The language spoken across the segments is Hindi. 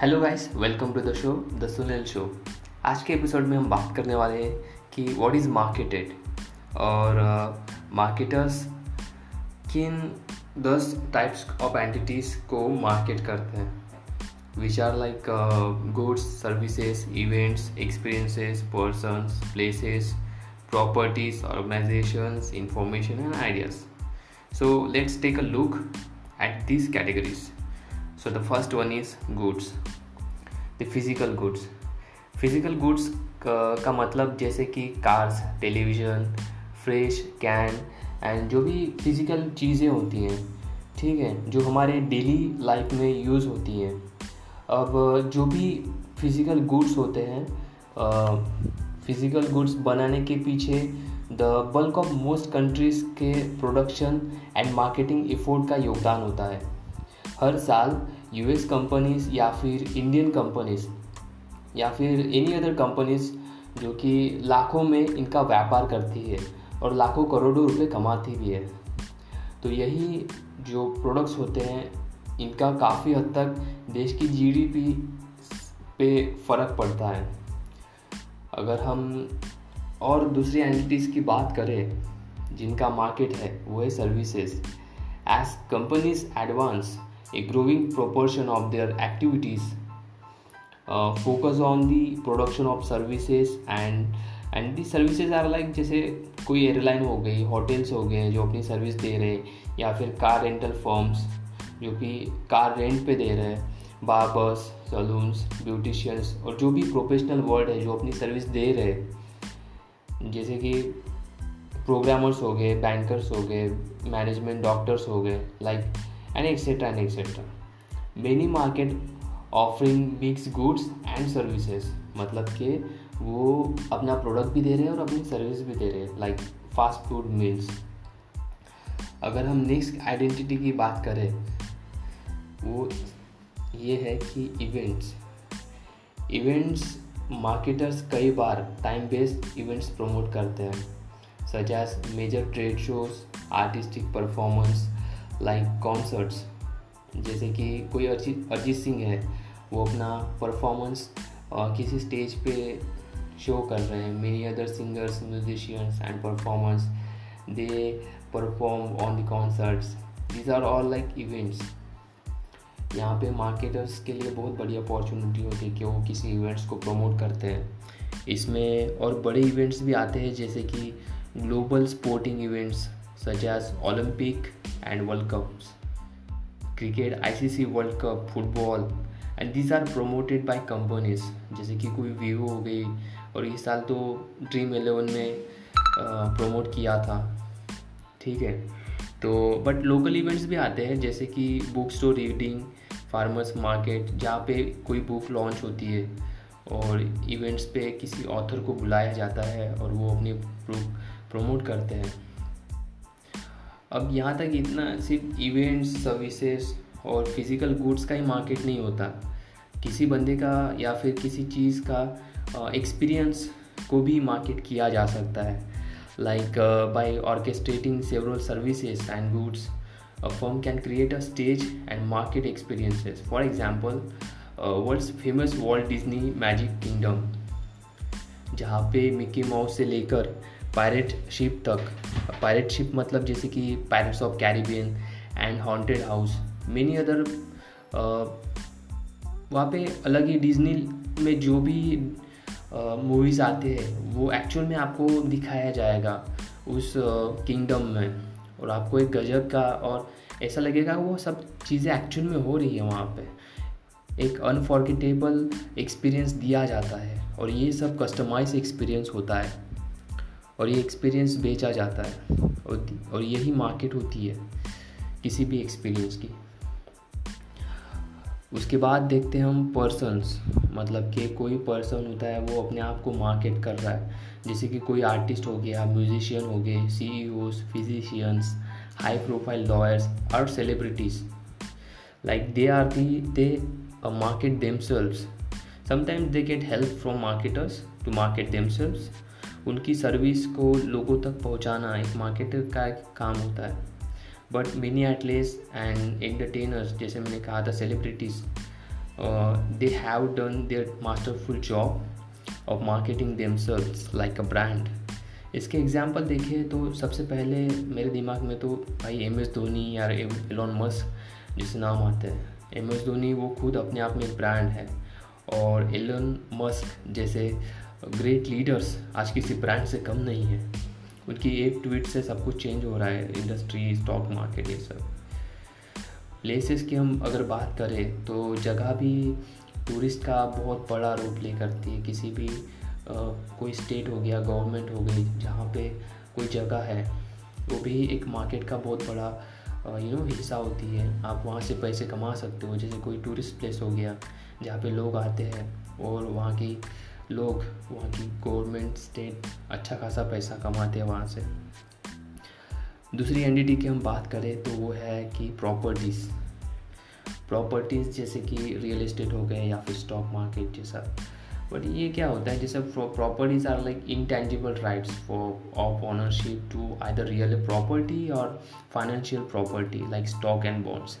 Hello guys welcome to the show the Sunil show आज के एपिसोड में हम बात करने वाले हैं कि व्हाट इज़ मार्केटेड और मार्केटर्स uh, किन दस टाइप्स ऑफ़ एंटिटीज़ को मार्केट करते हैं? Which are like goods services events experiences persons places properties organizations information and ideas so let's take a look at these categories. So the first one is goods. The physical goods physical goods का मतलब जैसे कि cars television fresh can and जो भी फ़िज़िकल चीज़ें होती हैं ठीक है जो हमारे डेली लाइफ में यूज़ होती हैं अब जो भी फ़िज़िकल गुड्स होते हैं फ़िज़िकल गुड्स बनाने के पीछे the bulk of most countries के प्रोडक्शन एंड मार्केटिंग एफोर्ट का योगदान होता है हर साल यूएस कंपनीज़ या फिर इंडियन कंपनीज़ या फिर एनी अदर कंपनीज़ जो कि लाखों में इनका व्यापार करती है और लाखों करोड़ों रुपए कमाती भी है। तो यही जो प्रोडक्ट्स होते हैं, इनका काफ़ी हद तक देश की जीडीपी पे फ़र्क पड़ता है। अगर हम और दूसरी एंटिटीज़ की बात करें, जिनका मार्केट है, वो है services as companies advance a growing proportion of their activities focus on the production of services and and the services are like जैसे कोई एयरलाइन हो गई होटल्स हो गए जो अपनी सर्विस दे रहे या फिर कार रेंटल फर्म्स जो कि कार रेंट पे दे रहे हैं बाबर्स सलून्स ब्यूटिशियंस और जो भी प्रोफेशनल वर्ल्ड है जो अपनी सर्विस दे रहे जैसे कि प्रोग्रामर्स हो गए बैंकर्स हो गए मैनेजमेंट डॉक्टर्स हो गए like and etcetera and etcetera many market offering mix goods and services मतलब कि वो अपना प्रोडक्ट भी दे रहे हैं और अपनी सर्विस भी दे रहे हैं लाइक फास्ट फ़ूड मील्स अगर हम नेक्स्ट आइडेंटिटी की बात करें, वो ये है कि इवेंट्स इवेंट्स मार्केटर्स कई बार टाइम बेस्ड इवेंट्स प्रमोट करते हैं such as major trade shows artistic performance like concerts जैसे कि कोई अरिजीत अरिजीत सिंह है, वो अपना परफॉर्मेंस किसी स्टेज पे शो कर रहे हैं। Many other singers musicians and performance they perform on the concerts these are all like events यहाँ पे मार्केटर्स के लिए बहुत बड़ी अपॉर्चुनिटी होती है कि वो किसी इवेंट्स को प्रमोट करते हैं। इसमें और बड़े इवेंट्स भी आते हैं, जैसे कि global sporting events such as Olympic and world cups cricket ICC world cup football and these are promoted by companies जैसे कि कोई वीवो हो गई, और इस साल तो ड्रीम एलेवन में प्रमोट किया था। ठीक है? तो बट लोकल इवेंट्स भी आते हैं, जैसे कि book store reading farmers market जहाँ पे कोई बुक लॉन्च होती है, और इवेंट्स पे किसी ऑथर को बुलाया जाता है, और वो अपनी प्रमोट करते हैं। अब यहाँ तक इतना सिर्फ़ इवेंट्स सर्विसेज़ और फ़िज़िकल गुड्स का ही मार्केट नहीं होता। किसी बंदे का या फिर किसी चीज़ का एक्सपीरियंस को भी मार्केट किया जा सकता है। Like by orchestrating several services and goods a firm can create a stage and market experiences for example world's famous world Disney Magic Kingdom जहाँ पे मिकी माउस से लेकर uh, पायरेट शिप तक पायरेट शिप मतलब जैसे कि pirates of Caribbean and haunted house many other वहाँ पे अलग ही डिज्नी में जो भी मूवीज़ आते हैं, वो एक्चुअल में आपको दिखाया जाएगा उस किंगडम में। और आपको एक गजब का और ऐसा लगेगा वो सब चीज़ें एक्चुअल में हो रही है वहाँ पे। एक अनफॉर्गेटेबल एक्सपीरियंस दिया जाता है और ये सब कस्टमाइज एक्सपीरियंस होता है। और ये एक्सपीरियंस बेचा जाता है। और, और यही मार्केट होती है किसी भी एक्सपीरियंस की। उसके बाद देखते हैं हम पर्सनस मतलब कि कोई पर्सन होता है वो अपने आप को मार्केट कर रहा है। जैसे कि कोई आर्टिस्ट हो गया म्यूजिशियन हो गए सी फिजिशियंस हाई प्रोफ़ाइल लॉयर्स और celebrities like they are the they market themselves sometimes they get help from marketers to market themselves उनकी सर्विस को लोगों तक पहुंचाना एक मार्केटर का एक काम होता है। But many athletes and entertainers जैसे मैंने कहा था celebrities they have done their masterful job of marketing them themselves like a brand इसके एग्ज़ाम्पल देखें तो सबसे पहले मेरे दिमाग में तो भाई एम एस धोनी या एलोन मस्क जिस नाम आते हैं। एम एस धोनी वो खुद अपने आप में एक ब्रांड है। और एलोन मस्क जैसे ग्रेट लीडर्स आज किसी ब्रांड से कम नहीं है। उनकी एक ट्वीट से सब कुछ चेंज हो रहा है इंडस्ट्री स्टॉक मार्केट ये सब। प्लेसेस की हम अगर बात करें तो जगह भी टूरिस्ट का बहुत बड़ा रोल प्ले करती है। किसी भी आ, कोई स्टेट हो गया गवर्नमेंट हो गई जहाँ पे कोई जगह है वो भी एक मार्केट का बहुत बड़ा यू नो हिस्सा होती है। आप वहाँ से पैसे कमा सकते हो। जैसे कोई टूरिस्ट प्लेस हो गया जहाँ पे लोग आते हैं और वहाँ की लोग वहाँ की गवर्नमेंट स्टेट अच्छा खासा पैसा कमाते हैं वहाँ से। दूसरी एन की हम बात करें तो वो है कि प्रॉपर्टीज़ प्रॉपर्टीज़ जैसे कि रियल इस्टेट हो गए या फिर स्टॉक मार्केट जैसा। बट ये क्या होता है, जैसे properties are like intangible rights for of ownership to either real property और financial property like stock and bonds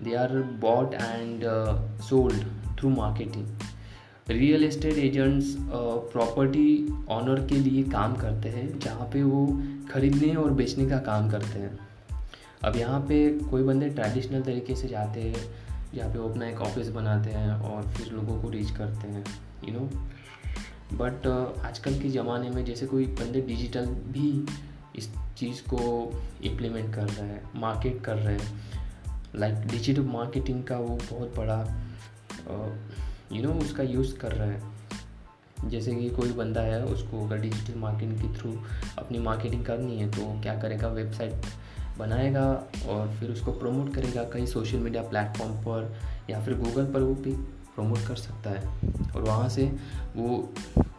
they are bought and sold through marketing real estate agents property owner के लिए काम करते हैं, जहाँ पे वो खरीदने और बेचने का काम करते हैं। अब यहाँ पे कोई बंदे ट्रेडिशनल तरीके से जाते हैं, जहाँ पे वो अपना एक ऑफ़िस बनाते हैं और फिर लोगों को रीच करते हैं यू नो बट आजकल के ज़माने में जैसे कोई बंदे डिजिटल भी इस चीज़ को इम्प्लीमेंट कर रहे हैं मार्केट कर रहे हैं। लाइक डिजिटल मार्केटिंग का वो बहुत बड़ा यू नो उसका यूज़ कर रहा है। जैसे कि कोई बंदा है उसको अगर डिजिटल मार्केटिंग के थ्रू अपनी मार्केटिंग करनी है तो क्या करेगा? वेबसाइट बनाएगा और फिर उसको प्रमोट करेगा। कहीं सोशल मीडिया प्लेटफॉर्म पर या फिर गूगल पर वो भी प्रमोट कर सकता है। और वहाँ से वो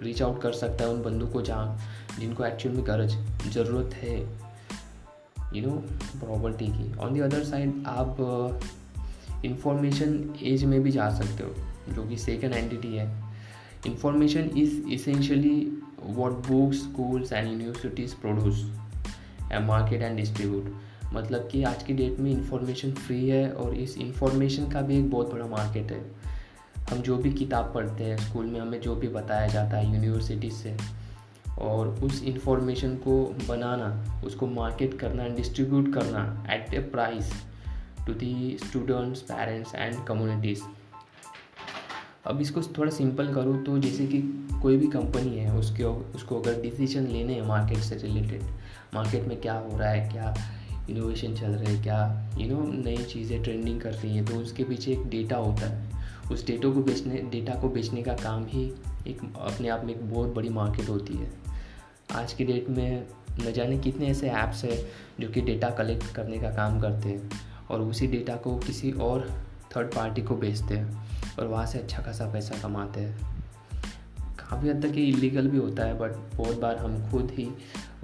रीच आउट कर सकता है उन बंदों को जहाँ जिनको एक्चुअल में गरज ज़रूरत है। यू नो प्रॉपर्टी की। ऑन दी अदर साइड आप इंफॉर्मेशन uh, एज में भी जा सकते हो। जो कि सेकेंड एंटिटी है। Information is essentially what books schools and universities produce market and distribute मतलब कि आज की डेट में इंफॉर्मेशन फ्री है और इस इंफॉर्मेशन का भी एक बहुत बड़ा मार्केट है। हम जो भी किताब पढ़ते हैं स्कूल में हमें जो भी बताया जाता है यूनिवर्सिटी से और उस इंफॉर्मेशन को बनाना, उसको मार्केट करना एंड डिस्ट्रीब्यूट करना at a price to the students parents and communities अब इसको थोड़ा सिंपल करूँ तो जैसे कि कोई भी कंपनी है, उसके उसको अगर डिसीज़न लेने हैं मार्केट से रिलेटेड मार्केट में क्या हो रहा है, क्या इनोवेशन चल रहा है, क्या यू नो नई चीज़ें ट्रेंडिंग कर रही हैं तो उसके पीछे एक डेटा होता है। उस डेटो को बेचने डेटा को बेचने का काम ही एक, अपने आप में एक बहुत बड़ी मार्केट होती है। आज की डेट में न जाने कितने ऐसे ऐप्स हैं जो कि डेटा कलेक्ट करने का काम करते हैं और उसी डेटा को किसी और थर्ड पार्टी को बेचते हैं और वहाँ से अच्छा खासा पैसा कमाते हैं। काफ़ी हद तक ये इलीगल भी होता है बट बहुत बार हम खुद ही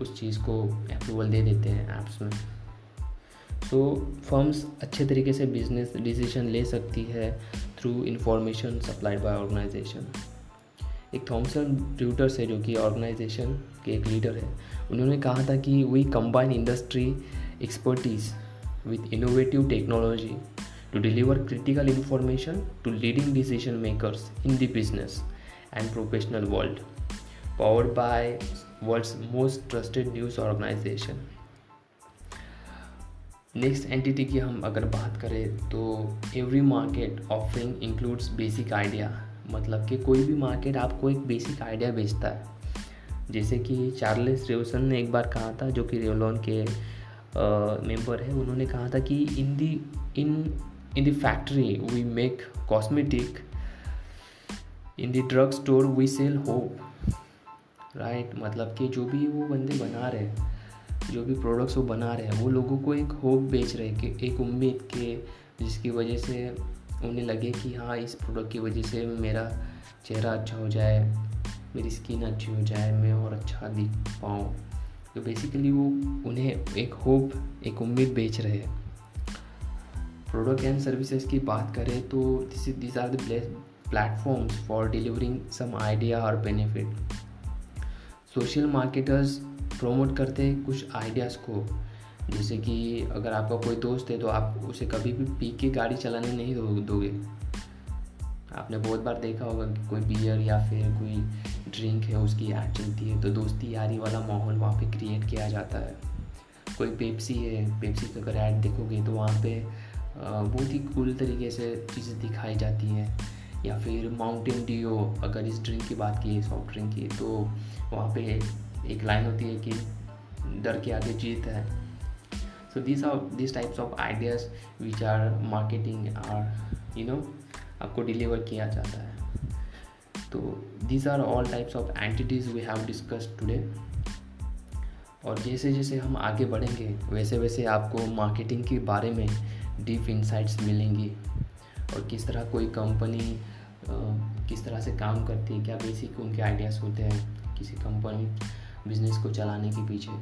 उस चीज़ को अप्रूवल दे देते हैं ऐप्स में। So, फर्म्स अच्छे तरीके से बिज़नेस डिसीज़न ले सकती है through information supplied by organization एक थॉमसन ट्यूटर्स है जो कि ऑर्गेनाइजेशन के एक लीडर है। उन्होंने कहा था कि we combine industry expertise with innovative technology to deliver critical information to leading decision makers in the business and professional world powered by world's most trusted news organization next entity की हम अगर बात करें तो every market offering includes basic idea मतलब कि कोई भी मार्केट आपको एक बेसिक आइडिया बेचता है जैसे कि चार्लेस रेवसन ने एक बार कहा था जो कि रेवलॉन के मेंबर है उन्होंने कहा था कि in the in in the factory, we make cosmetic. In the drug store we sell hope. Right right? मतलब कि जो भी वो बंदे बना रहे हैं, जो भी प्रोडक्ट्स वो बना रहे हैं, वो लोगों को एक होप बेच रहे हैं कि, एक उम्मीद के, जिसकी वजह से उन्हें लगे कि हाँ इस प्रोडक्ट की वजह से मेरा चेहरा अच्छा हो जाए, मेरी स्किन अच्छी हो जाए, मैं और अच्छा दिख पाऊँ। तो बेसिकली वो उन्हें एक होप एक उम्मीद बेच रहे हैं। प्रोडक्ट एंड सर्विसेज़ की बात करें तो this this are the platforms for delivering some idea और बेनिफिट सोशल मार्केटर्स प्रोमोट करते हैं कुछ आइडियाज़ को। जैसे कि अगर आपका कोई दोस्त है तो आप उसे कभी भी पी के गाड़ी चलाने नहीं दोगे। आपने बहुत बार देखा होगा कि कोई बियर या फिर कोई ड्रिंक है, उसकी ऐड चलती है तो दोस्ती यारी वाला माहौल वहाँ पे क्रिएट किया जाता है। कोई पेप्सी है पेप्सी का अगर ऐड देखोगे तो वहाँ पे बहुत ही कूल तरीके से चीज़ें दिखाई जाती हैं। या फिर माउंटेन ड्यू अगर इस ड्रिंक की बात की सॉफ्ट ड्रिंक की तो वहाँ पे एक लाइन होती है कि डर के आगे जीत है। So this this types of ideas which are marketing are you know आपको डिलीवर किया जाता है। तो these are all types of entities we have discuss today और जैसे जैसे हम आगे बढ़ेंगे वैसे वैसे आपको मार्केटिंग के बारे में डीप इंसाइट्स मिलेंगी और किस तरह कोई कंपनी किस तरह से काम करती है, क्या बेसिक उनके आइडियाज़ होते हैं किसी कंपनी बिज़नेस को चलाने के पीछे।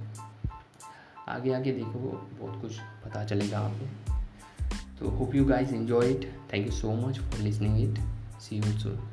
आगे आगे देखो, बहुत कुछ पता चलेगा आपको। तो hope you guys enjoy it thank you so much for listening it see you soon.